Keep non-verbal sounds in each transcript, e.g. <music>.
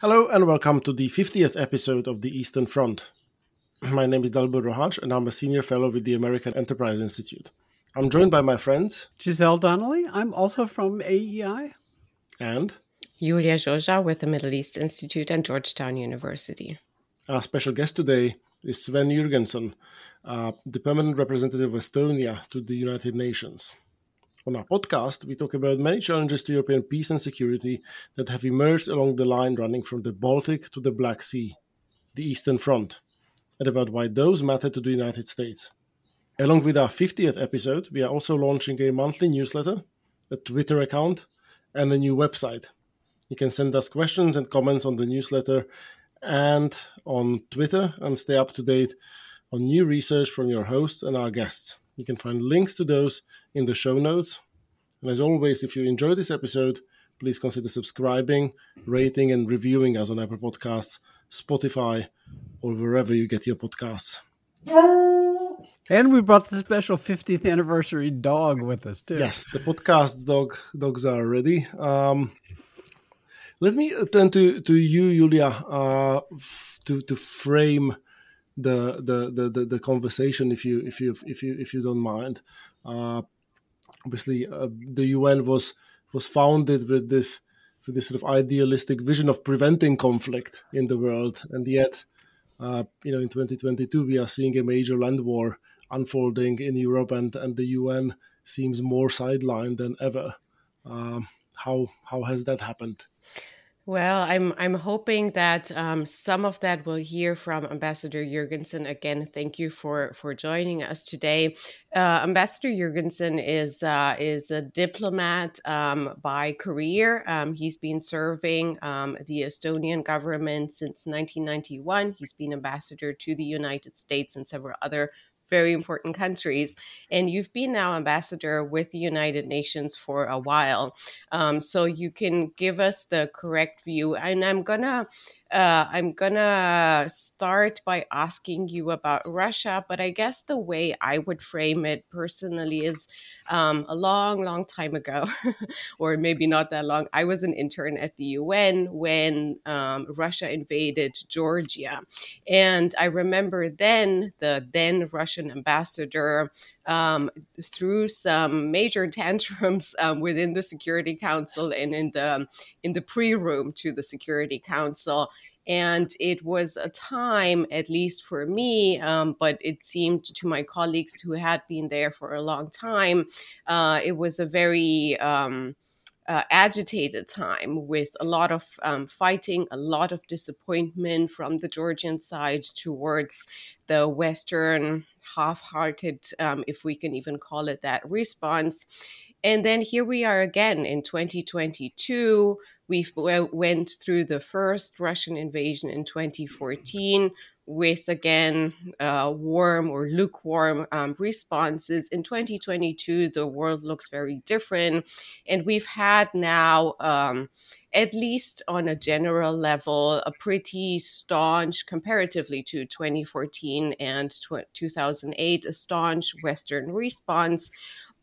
Hello and welcome to the 50th episode of the Eastern Front. <clears throat> My name is Dalibor Rohac and I'm a senior fellow with the American Enterprise Institute. I'm joined by my friends Giselle Donnelly. I'm also from AEI. And Iulia Joja with the Middle East Institute and Georgetown University. Our special guest today is Sven Jürgenson, uh, the permanent representative of Estonia to the United Nations. On our podcast, we talk about many challenges to European peace and security that have emerged along the line running from the Baltic to the Black Sea, the Eastern Front, and about why those matter to the United States. Along with our 50th episode, we are also launching a monthly newsletter, a Twitter account, and a new website. You can send us questions and comments on the newsletter and on Twitter and stay up to date on new research from your hosts and our guests. You can find links to those in the show notes. And as always, if you enjoyed this episode, please consider subscribing, rating, and reviewing us on Apple Podcasts, Spotify, or wherever you get your podcasts. And we brought the special 50th anniversary dog with us too. Yes, the podcast dog dogs are ready. Um, let me turn to, to you, Iulia, uh, to to frame the the, the the the conversation, if you if you if you if you don't mind. Uh, obviously, uh, the UN was was founded with this with this sort of idealistic vision of preventing conflict in the world, and yet, uh, you know, in 2022 we are seeing a major land war unfolding in Europe, and and the UN seems more sidelined than ever. Um, how how has that happened? Well, I'm I'm hoping that um, some of that we'll hear from Ambassador Jürgenson. Again, thank you for for joining us today. Uh, Ambassador Jürgenson is uh, is a diplomat um, by career. Um, he's been serving um, the Estonian government since 1991. He's been ambassador to the United States and several other very important countries. And you've been now ambassador with the United Nations for a while. Um, so you can give us the correct view. And I'm going to uh, I'm gonna start by asking you about Russia, but I guess the way I would frame it personally is um, a long, long time ago, <laughs> or maybe not that long. I was an intern at the UN when um, Russia invaded Georgia. And I remember then the then Russian ambassador um, through some major <laughs> tantrums um, within the Security Council and in the in the pre-room to the Security Council. And it was a time, at least for me, um, but it seemed to my colleagues who had been there for a long time, uh, it was a very um, uh, agitated time with a lot of um, fighting, a lot of disappointment from the Georgian side towards the Western half hearted, um, if we can even call it that, response. And then here we are again in 2022. We went through the first Russian invasion in 2014 with again uh, warm or lukewarm um, responses. In 2022, the world looks very different. And we've had now, um, at least on a general level, a pretty staunch, comparatively to 2014 and 2008, a staunch Western response.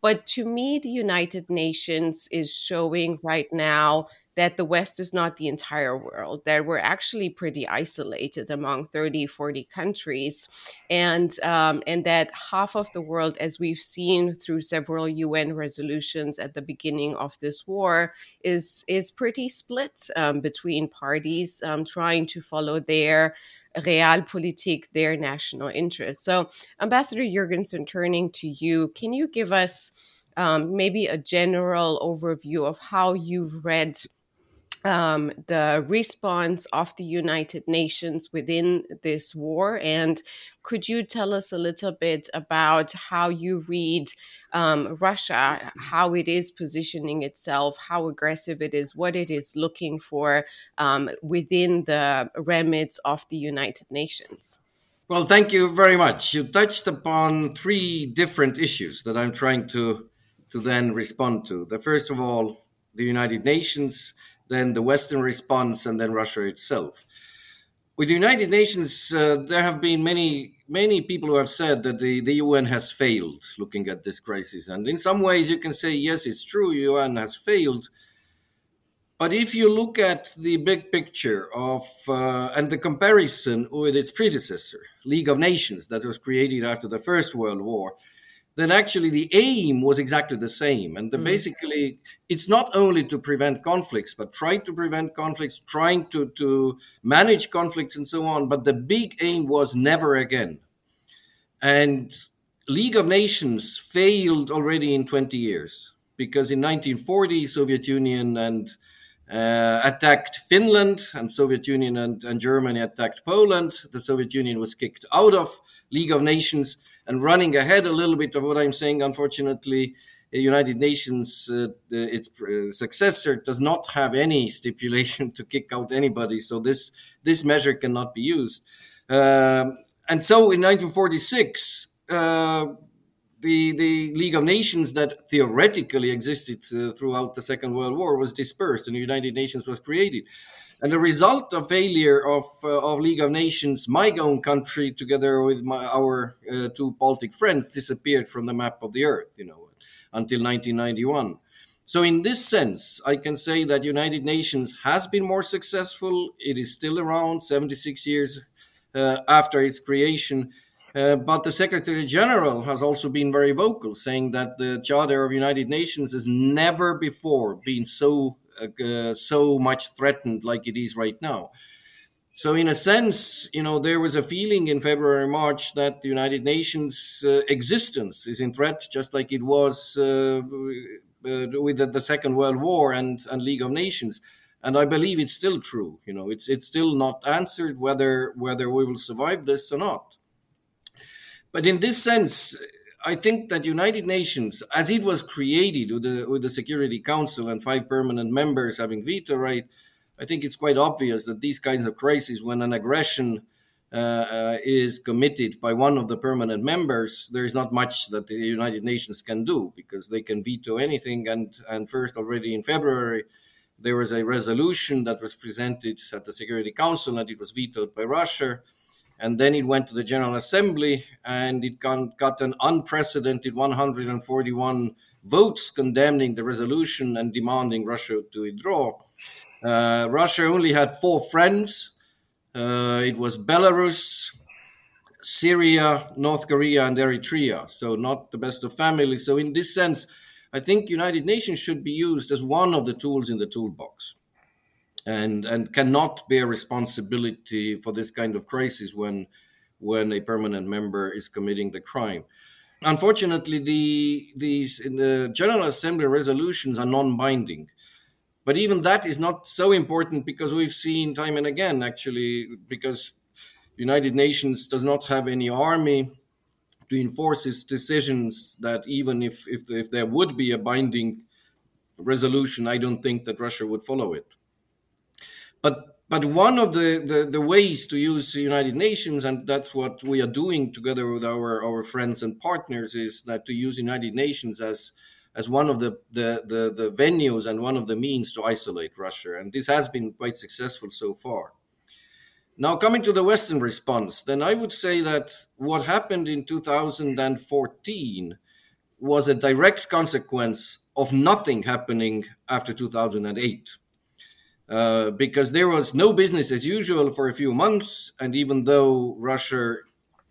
But to me, the United Nations is showing right now that the West is not the entire world, that we're actually pretty isolated among 30, 40 countries, and, um, and that half of the world, as we've seen through several UN resolutions at the beginning of this war, is, is pretty split um, between parties um, trying to follow their realpolitik, their national interests. So, Ambassador Jürgenson, turning to you, can you give us um, maybe a general overview of how you've read um, the response of the United Nations within this war. And could you tell us a little bit about how you read um, Russia, how it is positioning itself, how aggressive it is, what it is looking for um, within the remits of the United Nations? Well, thank you very much. You touched upon three different issues that I'm trying to to then respond to. The first of all, the United Nations then the Western response, and then Russia itself. With the United Nations, uh, there have been many many people who have said that the, the UN has failed looking at this crisis. And in some ways, you can say, yes, it's true, UN has failed. but if you look at the big picture of uh, and the comparison with its predecessor, League of Nations, that was created after the First World War, then actually the aim was exactly the same. And the, mm. basically, it's not only to prevent conflicts, but try to prevent conflicts, trying to, to manage conflicts and so on. But the big aim was never again. And League of Nations failed already in 20 years because in 1940, Soviet Union and uh, attacked Finland, and Soviet Union and, and Germany attacked Poland. The Soviet Union was kicked out of League of Nations. And running ahead a little bit of what I'm saying, unfortunately, United Nations, uh, its uh, successor, does not have any <laughs> stipulation to kick out anybody. So this this measure cannot be used. Um, and so in 1946, uh, the, the League of Nations that theoretically existed uh, throughout the Second World War was dispersed and the United Nations was created. And the result of failure of, uh, of League of Nations, my own country, together with my, our uh, two Baltic friends, disappeared from the map of the earth, you know, until 1991. So in this sense, I can say that United Nations has been more successful. It is still around 76 years uh, after its creation, uh, but the Secretary General has also been very vocal, saying that the Charter of United Nations has never before been so uh, so much threatened like it is right now. So, in a sense, you know, there was a feeling in February, March that the United Nations' uh, existence is in threat, just like it was uh, uh with the, the, Second World War and, and League of Nations. And I believe it's still true. You know, it's it's still not answered whether whether we will survive this or not. But in this sense, I think that United Nations, as it was created with the, with the Security Council and five permanent members having veto right, I think it's quite obvious that these kinds of crises, when an aggression uh, uh, is committed by one of the permanent members, there is not much that the United Nations can do because they can veto anything. And, and first, already in February, there was a resolution that was presented at the Security Council and it was vetoed by Russia and then it went to the General Assembly and it got an unprecedented 141 votes condemning the resolution and demanding Russia to withdraw. Uh, Russia only had four friends. Uh, it was Belarus, Syria, North Korea, and Eritrea. So not the best of families. So in this sense, I think United Nations should be used as one of the tools in the toolbox and and cannot bear responsibility for this kind of crisis when when a permanent member is committing the crime. Unfortunately, the these the General Assembly resolutions are non-binding, but even that is not so important because we've seen time and again actually because United Nations does not have any army to enforce its decisions. That even if if, if there would be a binding resolution, I don't think that Russia would follow it. But but one of the, the, the, ways to use the United Nations, and that's what we are doing together with our, our friends and partners, is that to use United Nations as as one of the, the, the, the venues and one of the means to isolate Russia. And this has been quite successful so far. Now, coming to the Western response, then I would say that what happened in 2014 was a direct consequence of nothing happening after 2008. Uh, because there was no business as usual for a few months. And even though Russia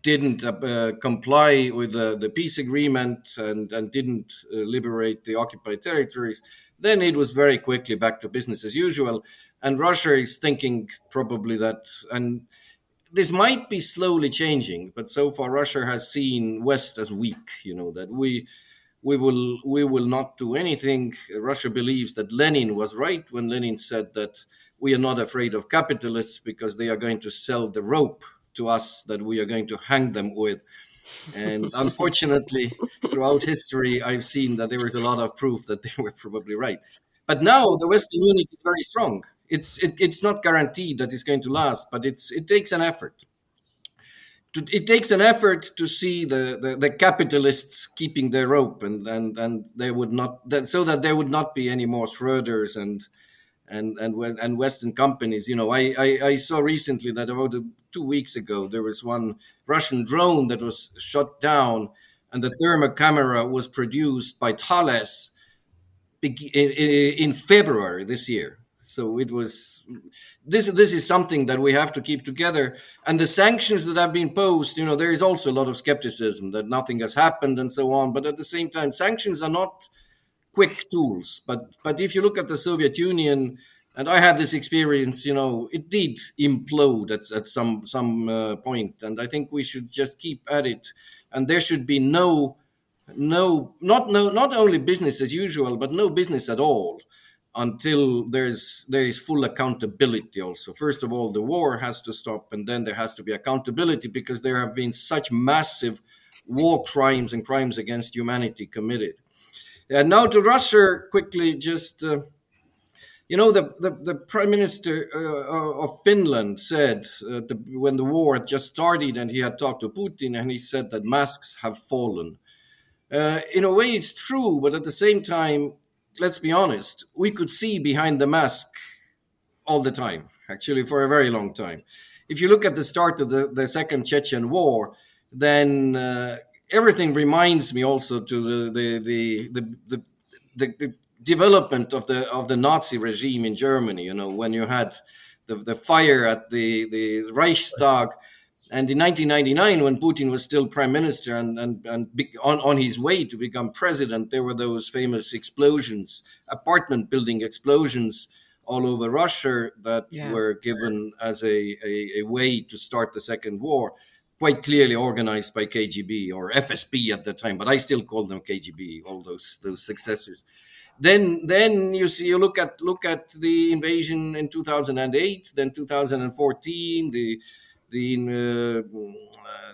didn't uh, comply with the, the, peace agreement and, and didn't uh, liberate the occupied territories, then it was very quickly back to business as usual. And Russia is thinking probably that, and this might be slowly changing, but so far Russia has seen West as weak, you know, that we we will we will not do anything. Russia believes that Lenin was right when Lenin said that we are not afraid of capitalists because they are going to sell the rope to us that we are going to hang them with. And <laughs> unfortunately, throughout history, I've seen that there is a lot of proof that they were probably right. But now the Western Union is very strong. It's it, it's not guaranteed that it's going to last, but it's it takes an effort to, it takes an effort to see the, the, the, capitalists keeping their rope and, and, and they would not that, so that there would not be any more Schroders and and and and Western companies. You know, I, I, I saw recently that about two weeks ago there was one Russian drone that was shot down, and the thermal camera was produced by Thales in, in February this year. So it was this. This is something that we have to keep together. And the sanctions that have been posed, you know, there is also a lot of skepticism that nothing has happened and so on. But at the same time, sanctions are not quick tools. But but if you look at the Soviet Union, and I had this experience, you know, it did implode at, at some some uh, point, and I think we should just keep at it. And there should be no no not no not only business as usual, but no business at all until there's there is full accountability also first of all the war has to stop and then there has to be accountability because there have been such massive war crimes and crimes against humanity committed and now to Russia, quickly, just uh, you know, the, the, the prime minister uh, of Finland said uh, the, when the war had just started and he had talked to Putin and he said that masks have fallen. Uh, in a way, it's true, but at the same time, let's be honest, we could see behind the mask all the time, actually, for a very long time. If you look at the start of the, the Second Chechen War, then uh, everything reminds me also to the the the the, the, the, the development of the of the Nazi regime in Germany. You know, when you had the, the fire at the, the Reichstag. And in 1999, when Putin was still prime minister and, and, and on, on his way to become president, there were those famous explosions, apartment building explosions all over Russia that yeah. were given as a, a, a, way to start the Second War quite clearly organized by KGB or FSB at the time, but I still call them KGB. All those those successors. Then then you see you look at look at the invasion in 2008, then 2014, the the uh,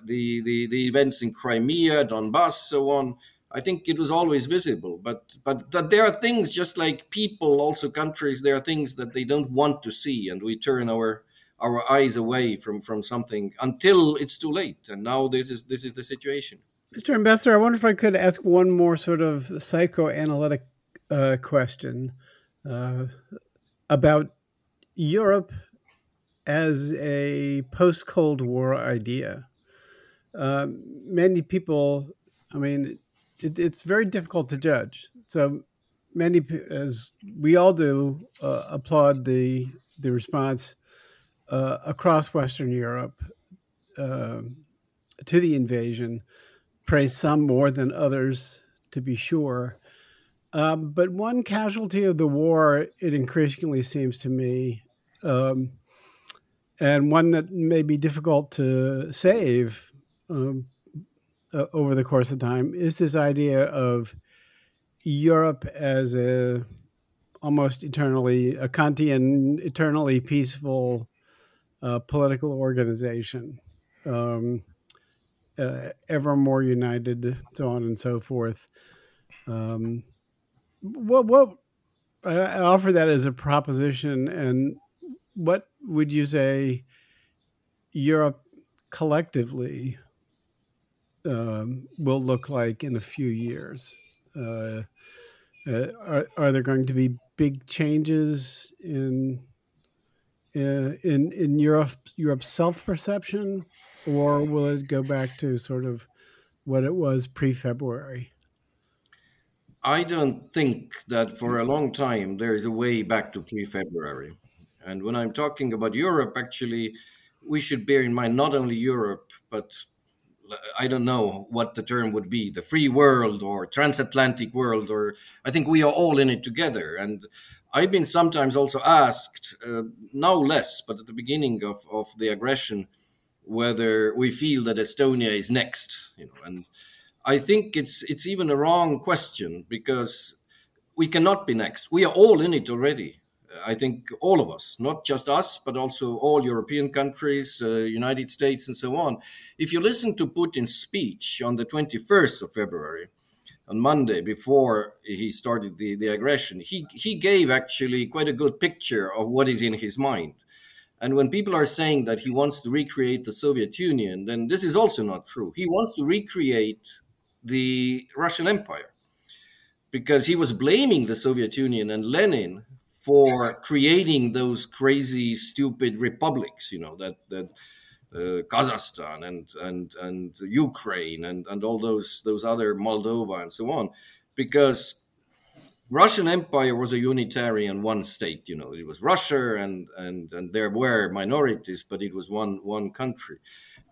the, the the events in Crimea, Donbass, so on. I think it was always visible, but but there are things just like people, also countries. There are things that they don't want to see, and we turn our our eyes away from from something until it's too late. And now this is this is the situation. Mr. Ambassador, I wonder if I could ask one more sort of psychoanalytic uh, question uh, about Europe as a post Cold War idea. Uh, many people, I mean, it, it's very difficult to judge. So many, as we all do, uh, applaud the the response uh, across Western Europe uh, to the invasion, praise some more than others, to be sure. Um, but one casualty of the war, it increasingly seems to me, um, and one that may be difficult to save um, uh, over the course of time, is this idea of Europe as a almost eternally a Kantian, eternally peaceful uh, political organization, um, uh, ever more united, so on and so forth. Um, what what I offer that as a proposition, and what would you say Europe collectively um, will look like in a few years? Uh, uh, are, are there going to be big changes in uh, in in Europe Europe's self perception, or will it go back to sort of what it was pre February? I don't think that for a long time there is a way back to pre February. And when I'm talking about Europe, actually, we should bear in mind not only Europe, but I don't know what the term would be the free world or transatlantic world, or I think we are all in it together. And I've been sometimes also asked, uh, now less, but at the beginning of, of the aggression, whether we feel that Estonia is next, you know, and I think it's it's even a wrong question because we cannot be next. We are all in it already. I think all of us, not just us, but also all European countries, uh, United States, and so on. If you listen to Putin's speech on the 21st of February, on Monday before he started the, the aggression, he, he gave actually quite a good picture of what is in his mind. And when people are saying that he wants to recreate the Soviet Union, then this is also not true. He wants to recreate the Russian Empire because he was blaming the Soviet Union and Lenin for creating those crazy, stupid republics, you know, that, that uh, Kazakhstan and and and Ukraine and and all those those other Moldova and so on, because Russian Empire was a unitarian one state. You know, it was Russia, and and and there were minorities, but it was one one country.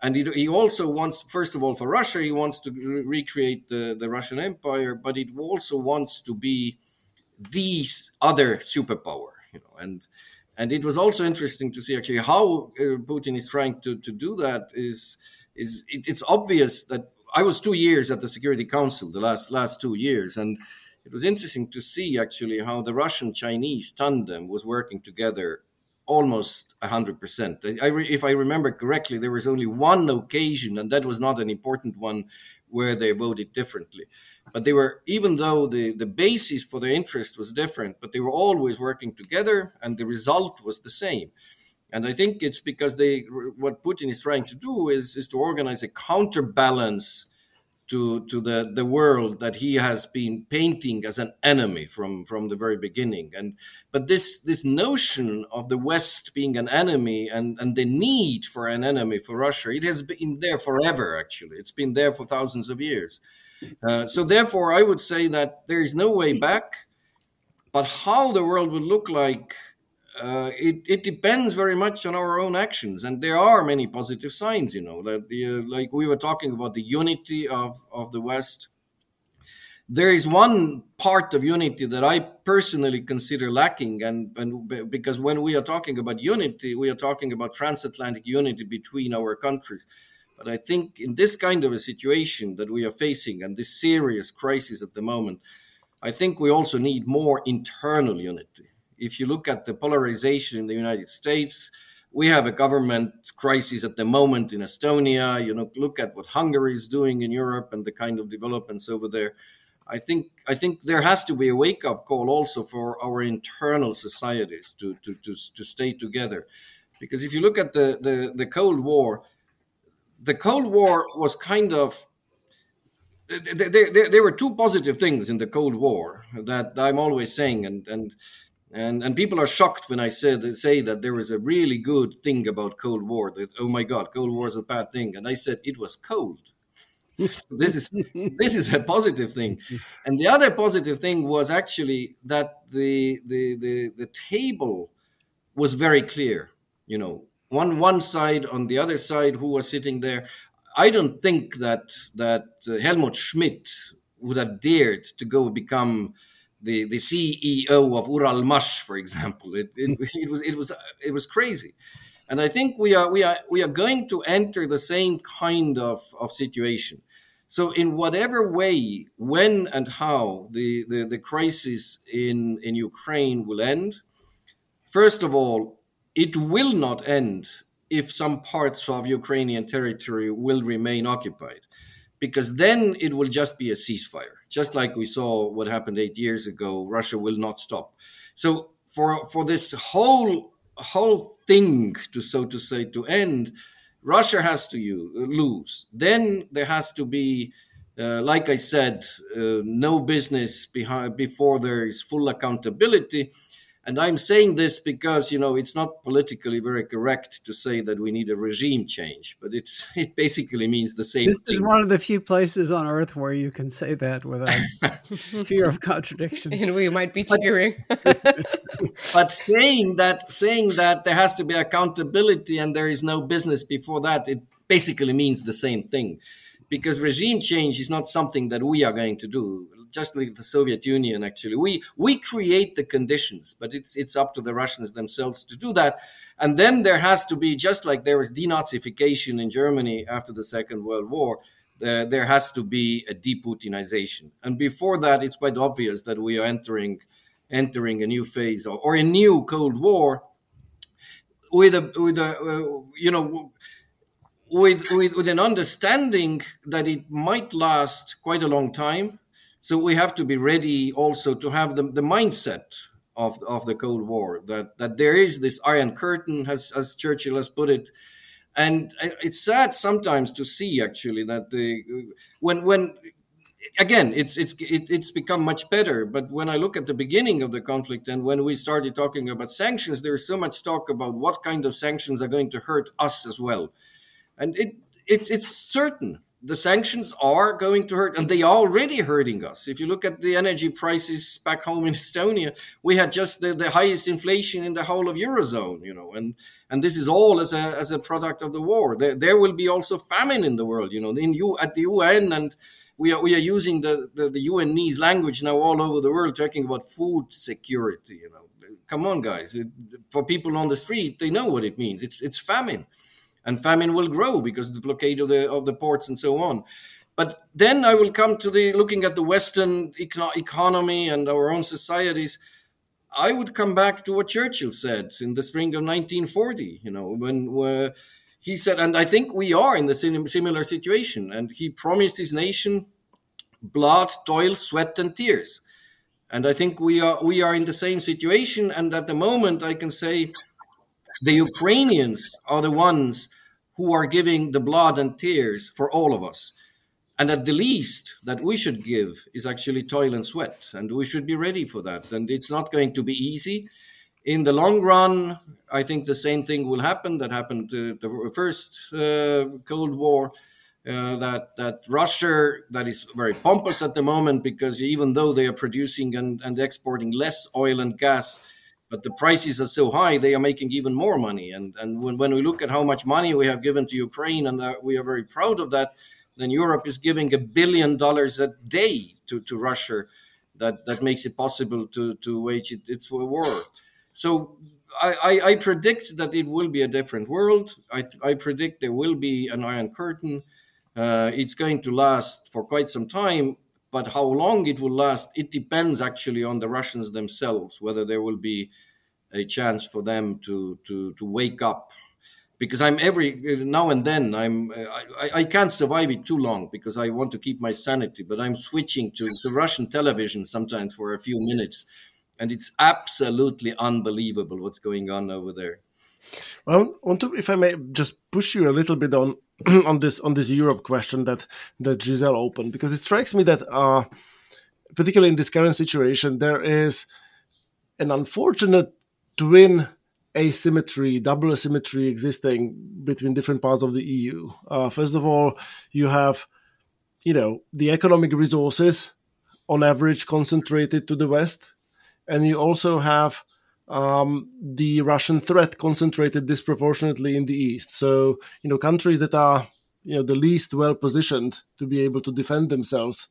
And it, he also wants, first of all, for Russia, he wants to re- recreate the, the Russian Empire, but it also wants to be the other superpower. You know, and and it was also interesting to see actually how uh, Putin is trying to, to do that. Is is it, it's obvious that I was two years at the Security Council the last last two years, and it was interesting to see actually how the Russian Chinese tandem was working together almost 100%. I, I, if I remember correctly, there was only one occasion, and that was not an important one, where they voted differently. But they were, even though the, the basis for their interest was different, but they were always working together, and the result was the same. And I think it's because they, what Putin is trying to do is, is to organize a counterbalance to to the the world that he has been painting as an enemy from from the very beginning. And but this this notion of the west being an enemy and and the need for an enemy for russia it has been there forever actually. It's been there for thousands of years uh, so therefore i would say that there is no way back but how the world would look like uh, it, it depends very much on our own actions. And there are many positive signs you know that the, uh, like we were talking about the unity of, of the west. There is one part of unity that i personally consider lacking and, and because when we are talking about unity we are talking about transatlantic unity between our countries but i think in this kind of a situation that we are facing and this serious crisis at the moment i think we also need more internal unity if you look at the polarization in the United States, we have a government crisis at the moment in Estonia. You know, look at what Hungary is doing in Europe and the kind of developments over there. I think I think there has to be a wake up call also for our internal societies to to to, to stay together, because if you look at the, the the Cold War, the Cold War was kind of there, were two positive things in the Cold War that I'm always saying, and and and and people are shocked when I say that there was a really good thing about Cold War. That oh my God, Cold War is a bad thing, and I said it was cold. <laughs> this is this is a positive thing, and the other positive thing was actually that the the the, the table was very clear. You know, one one side on the other side who was sitting there. I don't think that that uh, Helmut Schmidt would have dared to go become the the CEO of Uralmash, for example. It, it, it was it was it was crazy, and I think we are we are we are going to enter the same kind of, of situation. So, in whatever way, when and how the, the, the crisis in, in Ukraine will end, first of all, it will not end if some parts of Ukrainian territory will remain occupied because then it will just be a ceasefire just like we saw what happened eight years ago. Russia will not stop. So for for this whole whole thing to so to say to end russia has to lose. Then there has to be uh, like I said, uh, no business behind, before there is full accountability. And I'm saying this because you know it's not politically very correct to say that we need a regime change, but it's <laughs> it basically means the same. This thing. is one of the few places on earth where you can say that without <laughs> fear of contradiction. And we might be cheering. <laughs> but saying that saying that there has to be accountability and there is no business before that, it basically means the same thing because regime change is not something that we are going to do just like the Soviet Union. Actually, we we create the conditions, but it's it's up to the Russians themselves to do that. And then there has to be just like there was denazification in Germany after the Second World War. Uh, there has to be a deputinization, and before that, it's quite obvious that we are entering entering a new phase or, or a new Cold War with a with a uh, you know with, with with an understanding that it might last quite a long time so we have to be ready also to have the, the mindset of, of the Cold War that, that there is this iron curtain, as, as Churchill has put it. And uh, it's sad sometimes to see actually that the uh, when when again it's it's it, it's become much better but when i look at the beginning of the conflict and when we started talking about sanctions there's so much talk about what kind of sanctions are going to hurt us as well and it, it it's certain the sanctions are going to hurt, and they are already hurting us. If you look at the energy prices back home in Estonia, we had just the, the highest inflation in the whole of eurozone. You know, and and this is all as a as a product of the war. There, there will be also famine in the world. You know, in you at the UN and. We are, we are using the, the, the UNese language now all over the world, talking about food security. You know, come on, guys. It, for people on the street, they know what it means. It's it's famine and famine will grow because the blockade of the of the ports and so on. But then I will come to the looking at the Western eco- economy and our own societies. I would come back to what Churchill said in the spring of 1940. You know, when uh, he said, and I think we are in the similar situation. And he promised his nation blood, toil, sweat, and tears. And I think we are we are in the same situation. And at the moment, I can say the Ukrainians are the ones who are giving the blood and tears for all of us. And at the least that we should give is actually toil and sweat. And we should be ready for that. And it's not going to be easy. In the long run, I think the same thing will happen that happened to the first uh, Cold War. Uh, that that Russia that is very pompous at the moment because even though they are producing and, and exporting less oil and gas, but the prices are so high they are making even more money and and when, when we look at how much money we have given to ukraine and uh, we are very proud of that then europe is giving a billion dollars a day to, to russia that that makes it possible to to wage it, its war so I, I, I predict that it will be a different world. I, I predict there will be an iron curtain. Uh, it's going to last for quite some time, but how long it will last, it depends actually on the Russians themselves, whether there will be a chance for them to to to wake up. Because I'm every now and then I'm I, I can't survive it too long because I want to keep my sanity. But I'm switching to, to Russian television sometimes for a few minutes, and it's absolutely unbelievable what's going on over there. Well, I want to, if I may, just push you a little bit on <clears throat> on this on this Europe question that that Giselle opened because it strikes me that uh, particularly in this current situation there is an unfortunate twin asymmetry, double asymmetry existing between different parts of the EU. Uh, first of all, you have you know the economic resources on average concentrated to the west, and you also have um, the Russian threat concentrated disproportionately in the east. So, you know, countries that are, you know, the least well positioned to be able to defend themselves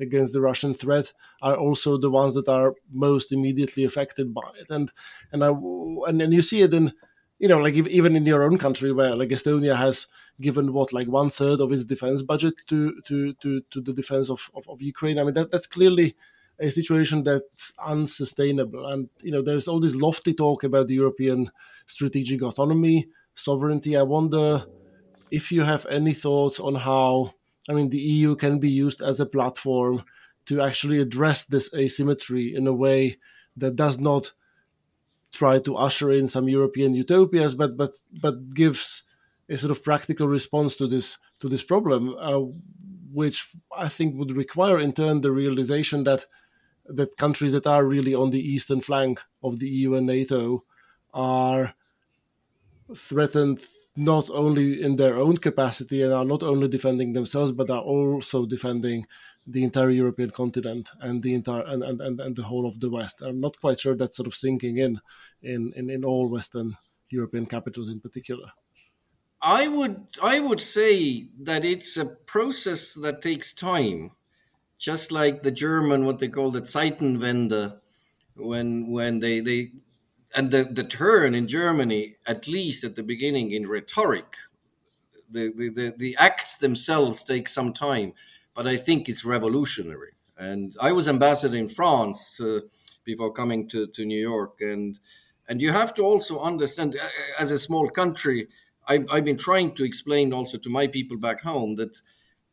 against the Russian threat are also the ones that are most immediately affected by it. And and I and, and you see it in, you know, like even in your own country where like Estonia has given what like one third of its defense budget to to to to the defense of, of, of Ukraine. I mean that that's clearly a situation that's unsustainable. And you know, there's all this lofty talk about the European strategic autonomy, sovereignty. I wonder if you have any thoughts on how, I mean, the EU can be used as a platform to actually address this asymmetry in a way that does not try to usher in some European utopias, but but but gives a sort of practical response to this to this problem, uh, which I think would require in turn the realization that that countries that are really on the eastern flank of the EU and NATO are threatened not only in their own capacity and are not only defending themselves but are also defending the entire European continent and the entire and, and, and, and the whole of the West. I'm not quite sure that's sort of sinking in in, in, in all Western European capitals in particular. I would I would say that it's a process that takes time just like the German, what they call the Zeitenwende, when when they they and the, the turn in Germany, at least at the beginning in rhetoric, the, the, the acts themselves take some time, but I think it's revolutionary. And I was ambassador in France uh, before coming to, to New York, and and you have to also understand, as a small country, I, I've been trying to explain also to my people back home that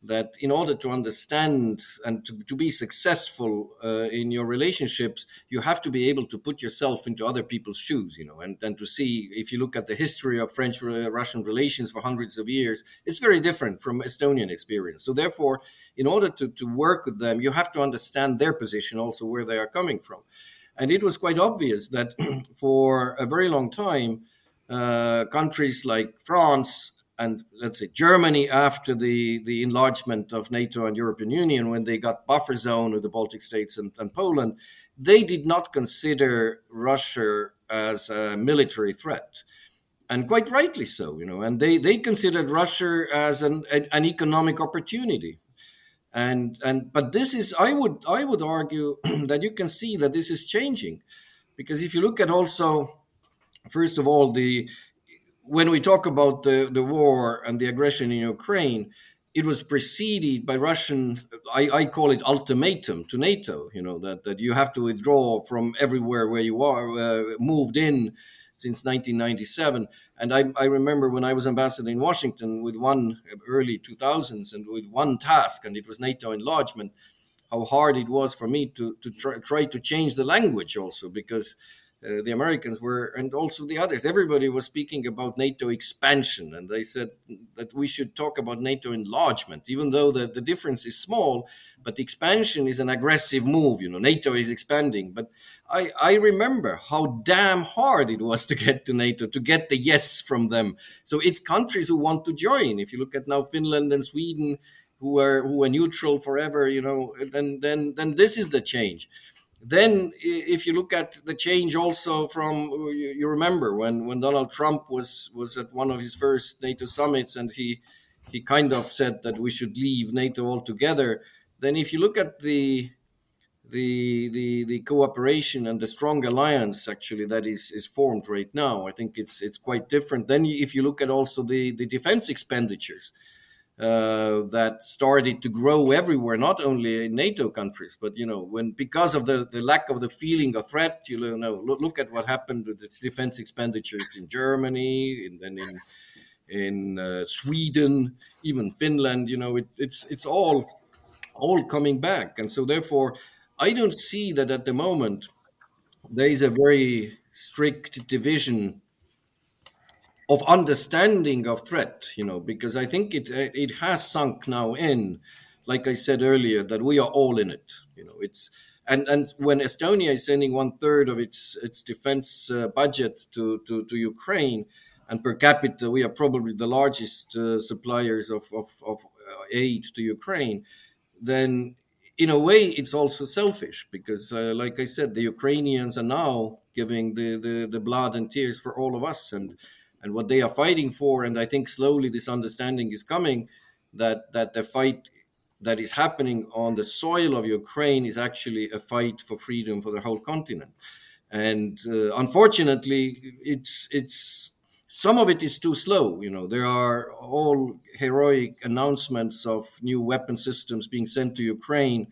that in order to understand and to, to be successful uh, in your relationships you have to be able to put yourself into other people's shoes you know and, and to see if you look at the history of french russian relations for hundreds of years it's very different from estonian experience. So therefore in order to, to work with them you have to understand their position also where they are coming from. And it was quite obvious that <clears throat> for a very long time uh, countries like france and let's say Germany after the, the enlargement of NATO and European Union, when they got buffer zone with the Baltic states and, and Poland, they did not consider Russia as a military threat. And quite rightly so, you know, and they, they considered Russia as an, an economic opportunity. And, and but this is I would I would argue <clears throat> that you can see that this is changing because if you look at also first of all the when we talk about the, the war and the aggression in Ukraine, it was preceded by Russian, I, I, call it ultimatum to NATO, you know, that, that you have to withdraw from everywhere where you are, uh, moved in since 1997. And I, I, remember when I was ambassador in Washington with one early 2000s and with one task, and it was NATO enlargement, how hard it was for me to, to try, try to change the language also, because uh, the Americans were, and also the others. Everybody was speaking about NATO expansion, and they said that we should talk about NATO enlargement, even though the, the difference is small. But expansion is an aggressive move. You know, NATO is expanding. But I, I remember how damn hard it was to get to NATO, to get the yes from them. So it's countries who want to join. If you look at now Finland and Sweden, who are who are neutral forever, you know, then then then this is the change then if you look at the change also from you, remember when when Donald Trump was was at one of his first NATO summits and he he kind of said that we should leave NATO altogether then if you look at the the the the cooperation and the strong alliance actually that is is formed right now i think it's it's quite different. Then if you look at also the the defense expenditures uh, that started to grow everywhere, not only in NATO countries, but you know, when because of the, the lack of the feeling of threat, you know, look, look at what happened with the defense expenditures in Germany and then in in uh, Sweden, even Finland. You know, it, it's it's all all coming back, and so therefore, I don't see that at the moment there is a very strict division of understanding of threat, you know, because I think it it has sunk now in, like I said earlier, that we are all in it. You know, it's and and when Estonia is sending one third of its its defense uh, budget to, to to Ukraine, and per capita we are probably the largest uh, suppliers of of, of uh, aid to Ukraine, then in a way it's also selfish because, uh, like I said, the Ukrainians are now giving the, the the blood and tears for all of us and and what they are fighting for. And I think slowly this understanding is coming that that the fight that is happening on the soil of Ukraine is actually a fight for freedom for the whole continent. And uh, unfortunately, it's it's some of it is too slow. You know, there are all heroic announcements of new weapon systems being sent to Ukraine,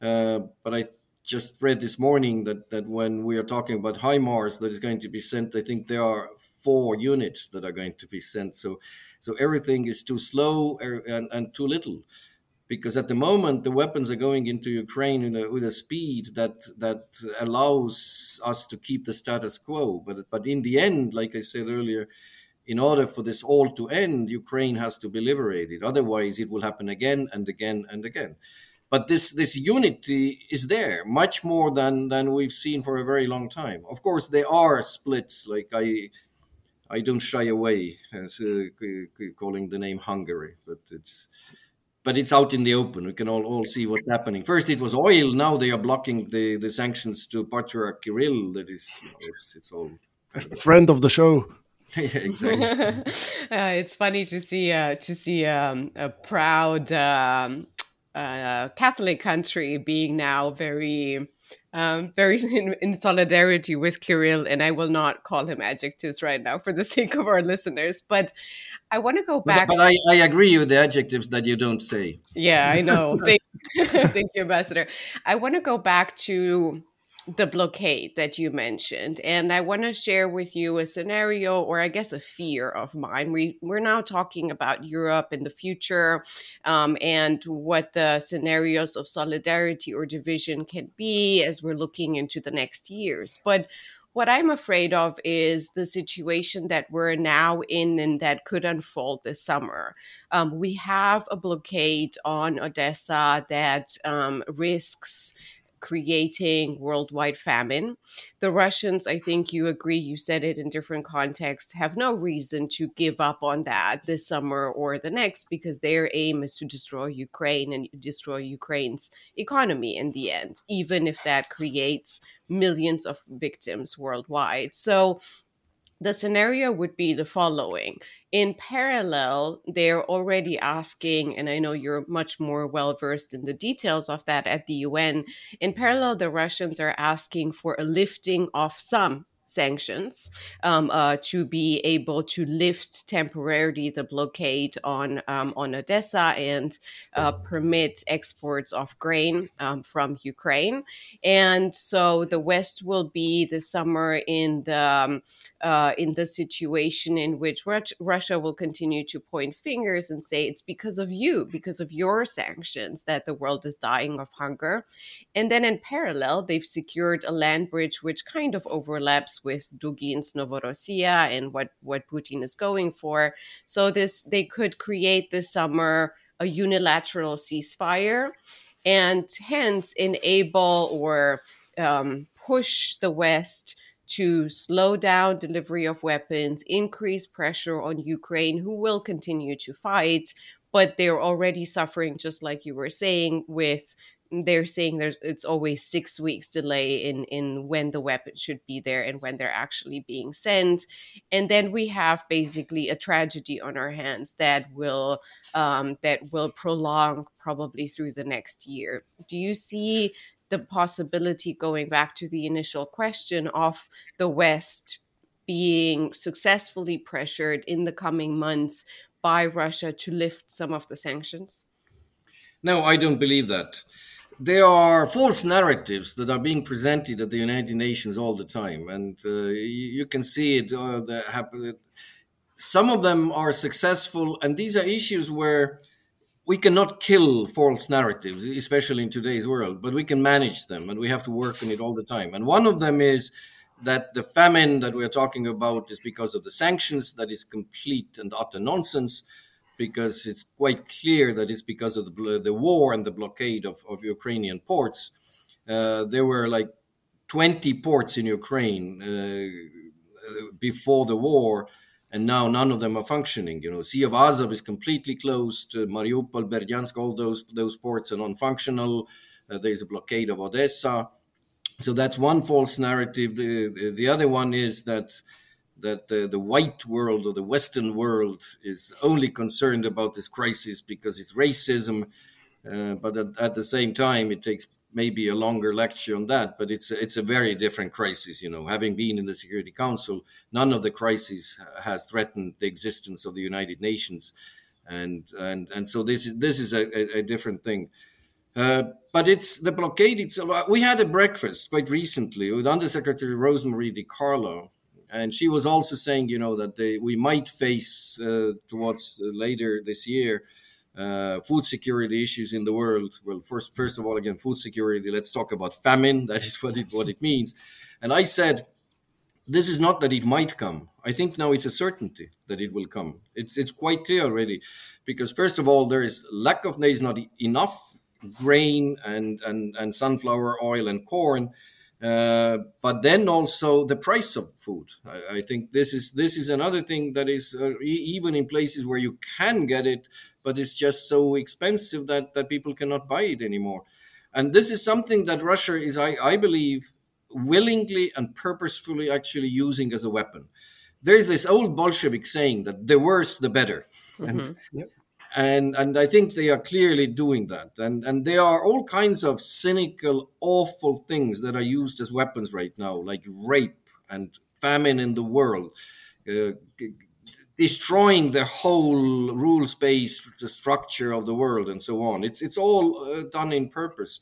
uh, but I just read this morning that that when we are talking about HIMARS that is going to be sent, I think there are four units that are going to be sent. So, so everything is too slow er, and, and too little, because at the moment the weapons are going into Ukraine a, with a speed that that allows us to keep the status quo. But but in the end, like I said earlier, in order for this all to end, Ukraine has to be liberated. Otherwise, it will happen again and again and again but this this unity is there much more than than we've seen for a very long time of course there are splits like i i don't shy away as, uh, calling the name hungary but it's but it's out in the open. We can all, all see what's happening. First it was oil. Now they are blocking the the sanctions to patriarch kirill. That is it's, it's all friend of the show. <laughs> Yeah, exactly. <laughs> uh, it's funny to see uh, to see um, a proud um, uh, Catholic country being now very, um, very <laughs> in, in, solidarity with Kirill, and I will not call him adjectives right now for the <laughs> sake of our listeners. But I want to go back. But, but I, I, agree with the adjectives that you don't say. Yeah, I know. <laughs> Thank, thank you, Ambassador. I want to go back to the blockade that you mentioned and i want to share with you a scenario or i guess a fear of mine we we're now talking about europe in the future um, and what the scenarios of solidarity or division can be as we're looking into the next years but what I'm afraid of is the situation that we're now in and that could unfold this summer. Um, we have a blockade on Odessa that um, risks creating worldwide famine. The Russians, I think you agree, you said it in different contexts, have no reason to give up on that this summer or the next because their aim is to destroy Ukraine and destroy Ukraine's economy in the end, even if that creates millions of victims worldwide. So the scenario would be the following. In parallel, they're already asking, and I know you're much more well versed in the details of that at the UN. In parallel, the Russians are asking for a lifting of some sanctions um, uh, to be able to lift temporarily the blockade on um, on Odessa and uh, permit exports of grain um, from Ukraine. And so the West will be this summer in the um, uh, in the situation in which Russia will continue to point fingers and say it's because of you, because of your sanctions, that the world is dying of hunger. And then in parallel, they've secured a land bridge which kind of overlaps with Dugin's Novorossiya and what, what Putin is going for. So this they could create this summer a unilateral ceasefire and hence enable or um, push the West to slow down delivery of weapons, increase pressure on Ukraine, who will continue to fight, but they're already suffering, just like you were saying, with they're saying there's it's always six weeks delay in in when the weapons should be there and when they're actually being sent and then we have basically a tragedy on our hands that will um, that will prolong probably through the next year do you see the possibility, going back to the initial question, of the West being successfully pressured in the coming months by Russia to lift some of the sanctions? No, I don't believe that. There are false narratives that are being presented at the United Nations all the time, and uh, you, can see it uh, that happen. Some of them are successful, and these are issues where we cannot kill false narratives, especially in today's world, but we can manage them and we have to work on it all the time. And one of them is that the famine that we are talking about is because of the sanctions. That is complete and utter nonsense because it's quite clear that it's because of the, the war and the blockade of, of Ukrainian ports. Uh, there were like 20 ports in Ukraine uh, before the war and now none of them are functioning. You know, Sea of Azov is completely closed. Uh, Mariupol, Berdyansk, all those those ports are non-functional. Uh, there's a blockade of Odessa. So that's one false narrative. The the other one is that that the, the white world or the Western world is only concerned about this crisis because it's racism. Uh, but at, at, the same time, it takes maybe a longer lecture on that, but it's it's a very different crisis. You know, having been in the Security Council, none of the crises has threatened the existence of the United Nations, and and and so this is this is a, a different thing. Uh, but it's the blockade itself. Uh, we had a breakfast quite recently with Undersecretary Rosemarie DiCarlo, and she was also saying, you know, that they, we might face uh, towards later this year uh, food security issues in the world. Well, first, first of all, again, food security. Let's talk about famine. <laughs> That is what it what it means. And I said, this is not that it might come. I think now it's a certainty that it will come. It's it's quite clear already, because first of all, there is lack of there is not enough grain and and and sunflower oil and corn uh, but then also the price of food. I, I, think this is this is another thing that is uh, e- even in places where you can get it, but it's just so expensive that that people cannot buy it anymore. And this is something that Russia is, I, I believe, willingly and purposefully actually using as a weapon. There's this old Bolshevik saying that the worse the better. Mm-hmm. And yep and and I think they are clearly doing that. And and there are all kinds of cynical, awful things that are used as weapons right now, like rape and famine in the world, uh, destroying the whole rules-based structure of the world, and so on. It's it's all uh, done in purpose.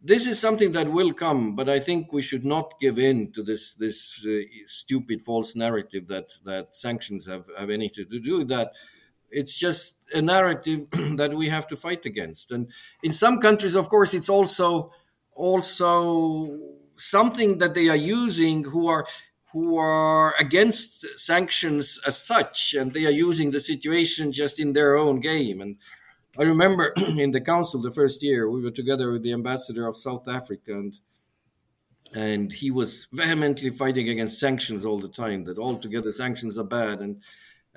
This is something that will come, but I think we should not give in to this this uh, stupid false narrative that that sanctions have have anything to do with that it's just a narrative <clears throat> that we have to fight against. And in some countries of course it's also also something that they are using who are who are against sanctions as such and they are using the situation just in their own game. And I remember <clears throat> in the council the first year we were together with the ambassador of South Africa and and he was vehemently fighting against sanctions all the time that altogether sanctions are bad. And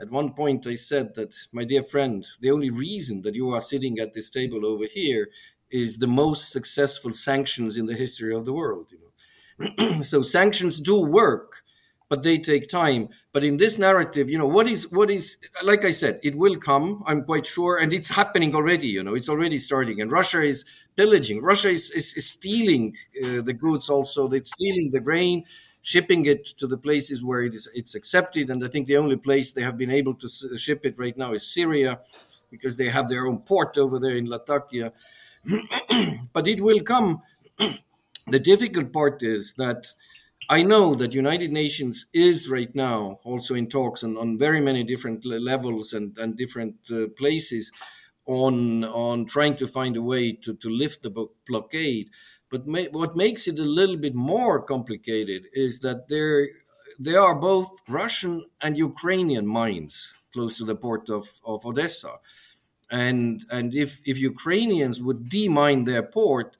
at one point I said that my dear friend the only reason that you are sitting at this table over here is the most successful sanctions in the history of the world you know <clears throat> so sanctions do work but they take time. But in this narrative, you know, what is what is like I said, it will come. I'm quite sure, and it's happening already. You know, it's already starting, and Russia is pillaging. Russia is is, is stealing uh, the goods. Also, they're stealing the grain, shipping it to the places where it is it's accepted. And I think the only place they have been able to ship it right now is Syria, because they have their own port over there in Latakia. <clears throat> but it will come. <clears throat> the difficult part is that I know that United Nations is right now also in talks on, on very many different levels and, and different uh, places on on trying to find a way to, to lift the blockade. But what makes it a little bit more complicated is that there there are both Russian and Ukrainian mines close to the port of, of Odessa. And and if, if Ukrainians would demine their port,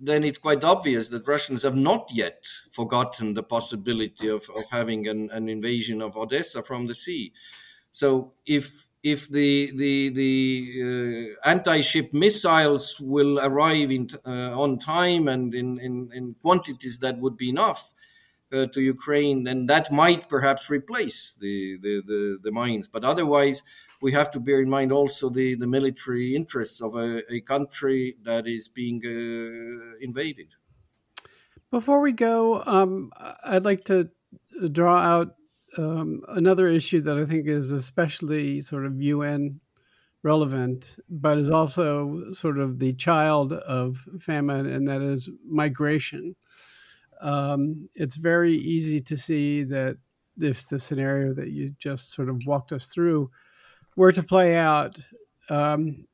then it's quite obvious that Russians have not yet forgotten the possibility of, of having an, an invasion of Odessa from the sea. So if if the the the uh, anti-ship missiles will arrive in uh, on time and in, in, in quantities that would be enough uh, to Ukraine, then that might perhaps replace the the, the, the mines. But otherwise, we have to bear in mind also the, the military interests of a, a country that is being uh, invaded. Before we go, um, I'd like to draw out um, another issue that I think is especially sort of UN relevant, but is also sort of the child of famine, and that is migration. Um, it's very easy to see that if the scenario that you just sort of walked us through were to play out, um,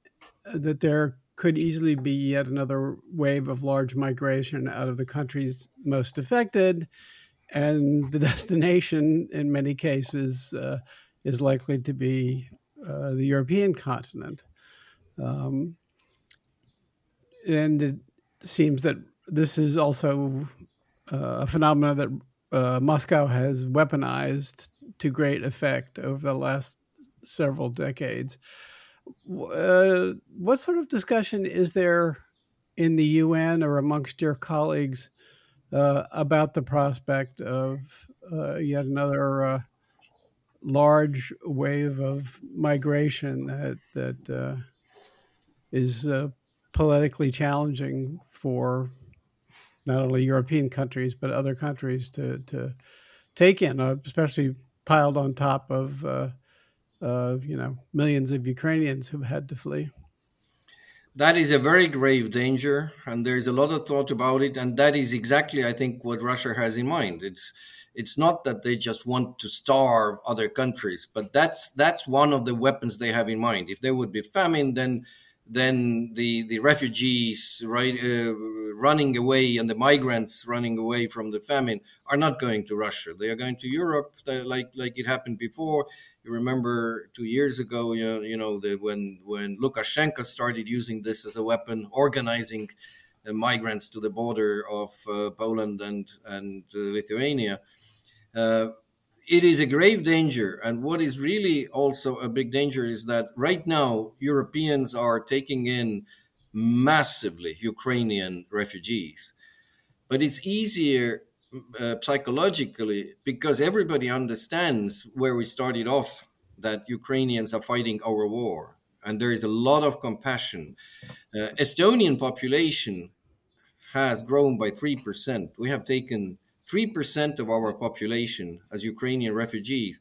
that there could easily be yet another wave of large migration out of the countries most affected. And the <laughs> destination, in many cases, uh, is likely to be uh, the European continent. Um, and it seems that this is also uh, a phenomenon that uh, Moscow has weaponized to great effect over the last several decades. Uh, what sort of discussion is there in the UN or amongst your colleagues uh, about the prospect of uh, yet another uh, large wave of migration that that uh, is uh, politically challenging for not only European countries but other countries to to take in, especially piled on top of of you know millions of Ukrainians who've had to flee. That is a very grave danger, and there's a lot of thought about it. And that is exactly, I think, what Russia has in mind. It's it's not that they just want to starve other countries, but that's that's one of the weapons they have in mind. If there would be famine, then then the the refugees right uh, running away and the migrants running away from the famine are not going to Russia. They are going to Europe, like like it happened before. You remember two years ago, you know, you know the, when when Lukashenko started using this as a weapon, organizing uh, migrants to the border of uh, Poland and and uh, Lithuania. It is a grave danger. And what is really also a big danger is that right now Europeans are taking in massively Ukrainian refugees. But it's easier uh, psychologically because everybody understands where we started off that Ukrainians are fighting our war. And there is a lot of compassion. Uh, Estonian population has grown by 3%. We have taken 3% of our population as Ukrainian refugees.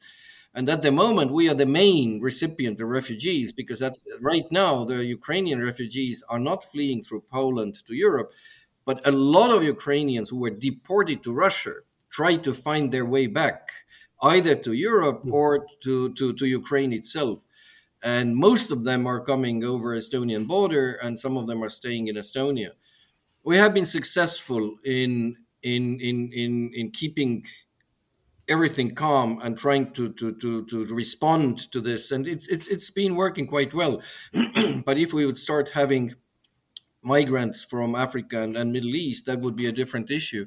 And at the moment, we are the main recipient of refugees because at, right now, the Ukrainian refugees are not fleeing through Poland to Europe, but a lot of Ukrainians who were deported to Russia try to find their way back either to Europe hmm. or to, to, to Ukraine itself. And most of them are coming over Estonian border, and some of them are staying in Estonia. We have been successful in in in in in keeping everything calm and trying to to to to respond to this, and it's it's it's been working quite well. <clears throat> but if we would start having migrants from Africa and, and Middle East, that would be a different issue.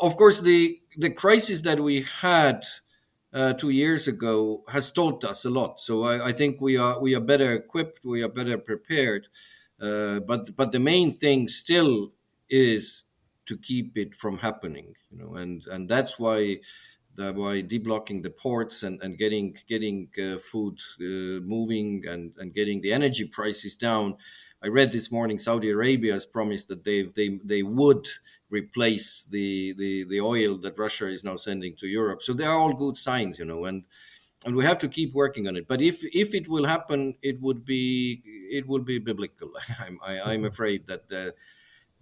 Of course, the the crisis that we had uh, two years ago has taught us a lot. So I, I, think we are we are better equipped, we are better prepared. Uh, but but the main thing still is to keep it from happening, you know, and and that's why that why deblocking the ports and, and getting getting uh, food uh, moving and, and getting the energy prices down. I read this morning Saudi Arabia has promised that they they they would replace the, the the oil that Russia is now sending to Europe. So they are all good signs, you know, and and we have to keep working on it. But if if it will happen, it would be it will be biblical. <laughs> I'm I, am i am afraid that the,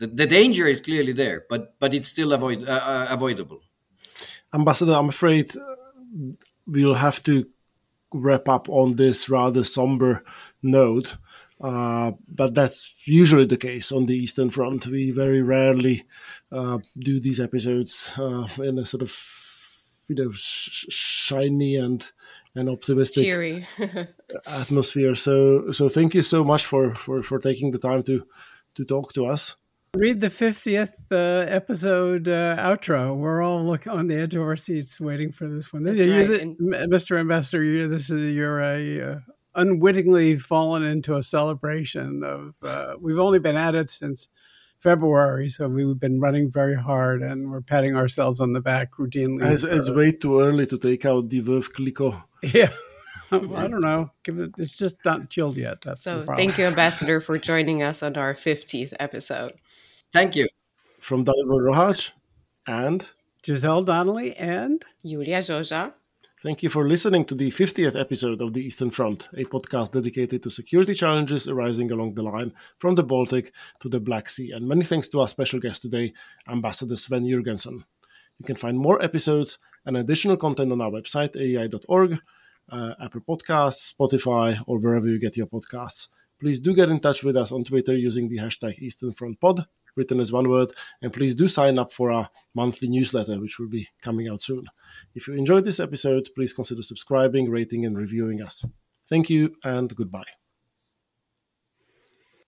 the, the danger is clearly there, but but it's still avoid uh, uh avoidable. Ambassador, I'm afraid uh, we'll have to wrap up on this rather somber note. Uh, but that's usually the case on the Eastern Front. We very rarely uh, do these episodes uh, in a sort of you know sh- shiny and and optimistic Cheery. <laughs> atmosphere. So so thank you so much for for for taking the time to to talk to us. Read the 50th uh, episode uh, outro. We're all look on the edge of our seats waiting for this one. Right. The, Mr. Ambassador, this is you're a uh, unwittingly fallen into a celebration of. Uh, we've only been at it since February, so we've been running very hard, and we're patting ourselves on the back routinely. It's, it's way too early to take out the Veuve Clicquot. Yeah. <laughs> I don't know. It, it's just not chilled yet. That's so. Thank you, <laughs> Ambassador, for joining us on our 50th episode. Thank you. From Dalibor Rohac and Giselle Donnelly and Iulia Joja. Thank you for listening to the 50th episode of the Eastern Front, a podcast dedicated to security challenges arising along the line from the Baltic to the Black Sea. And many thanks to our special guest today, Ambassador Sven Jürgenson. You can find more episodes and additional content on our website, aei.org, uh, Apple Podcasts, Spotify, or wherever you get your podcasts. Please do get in touch with us on Twitter using the hashtag Eastern Front Pod written as one word. And please do sign up for our monthly newsletter, which will be coming out soon. If you enjoyed this episode, please consider subscribing, rating, and reviewing us. Thank you and goodbye.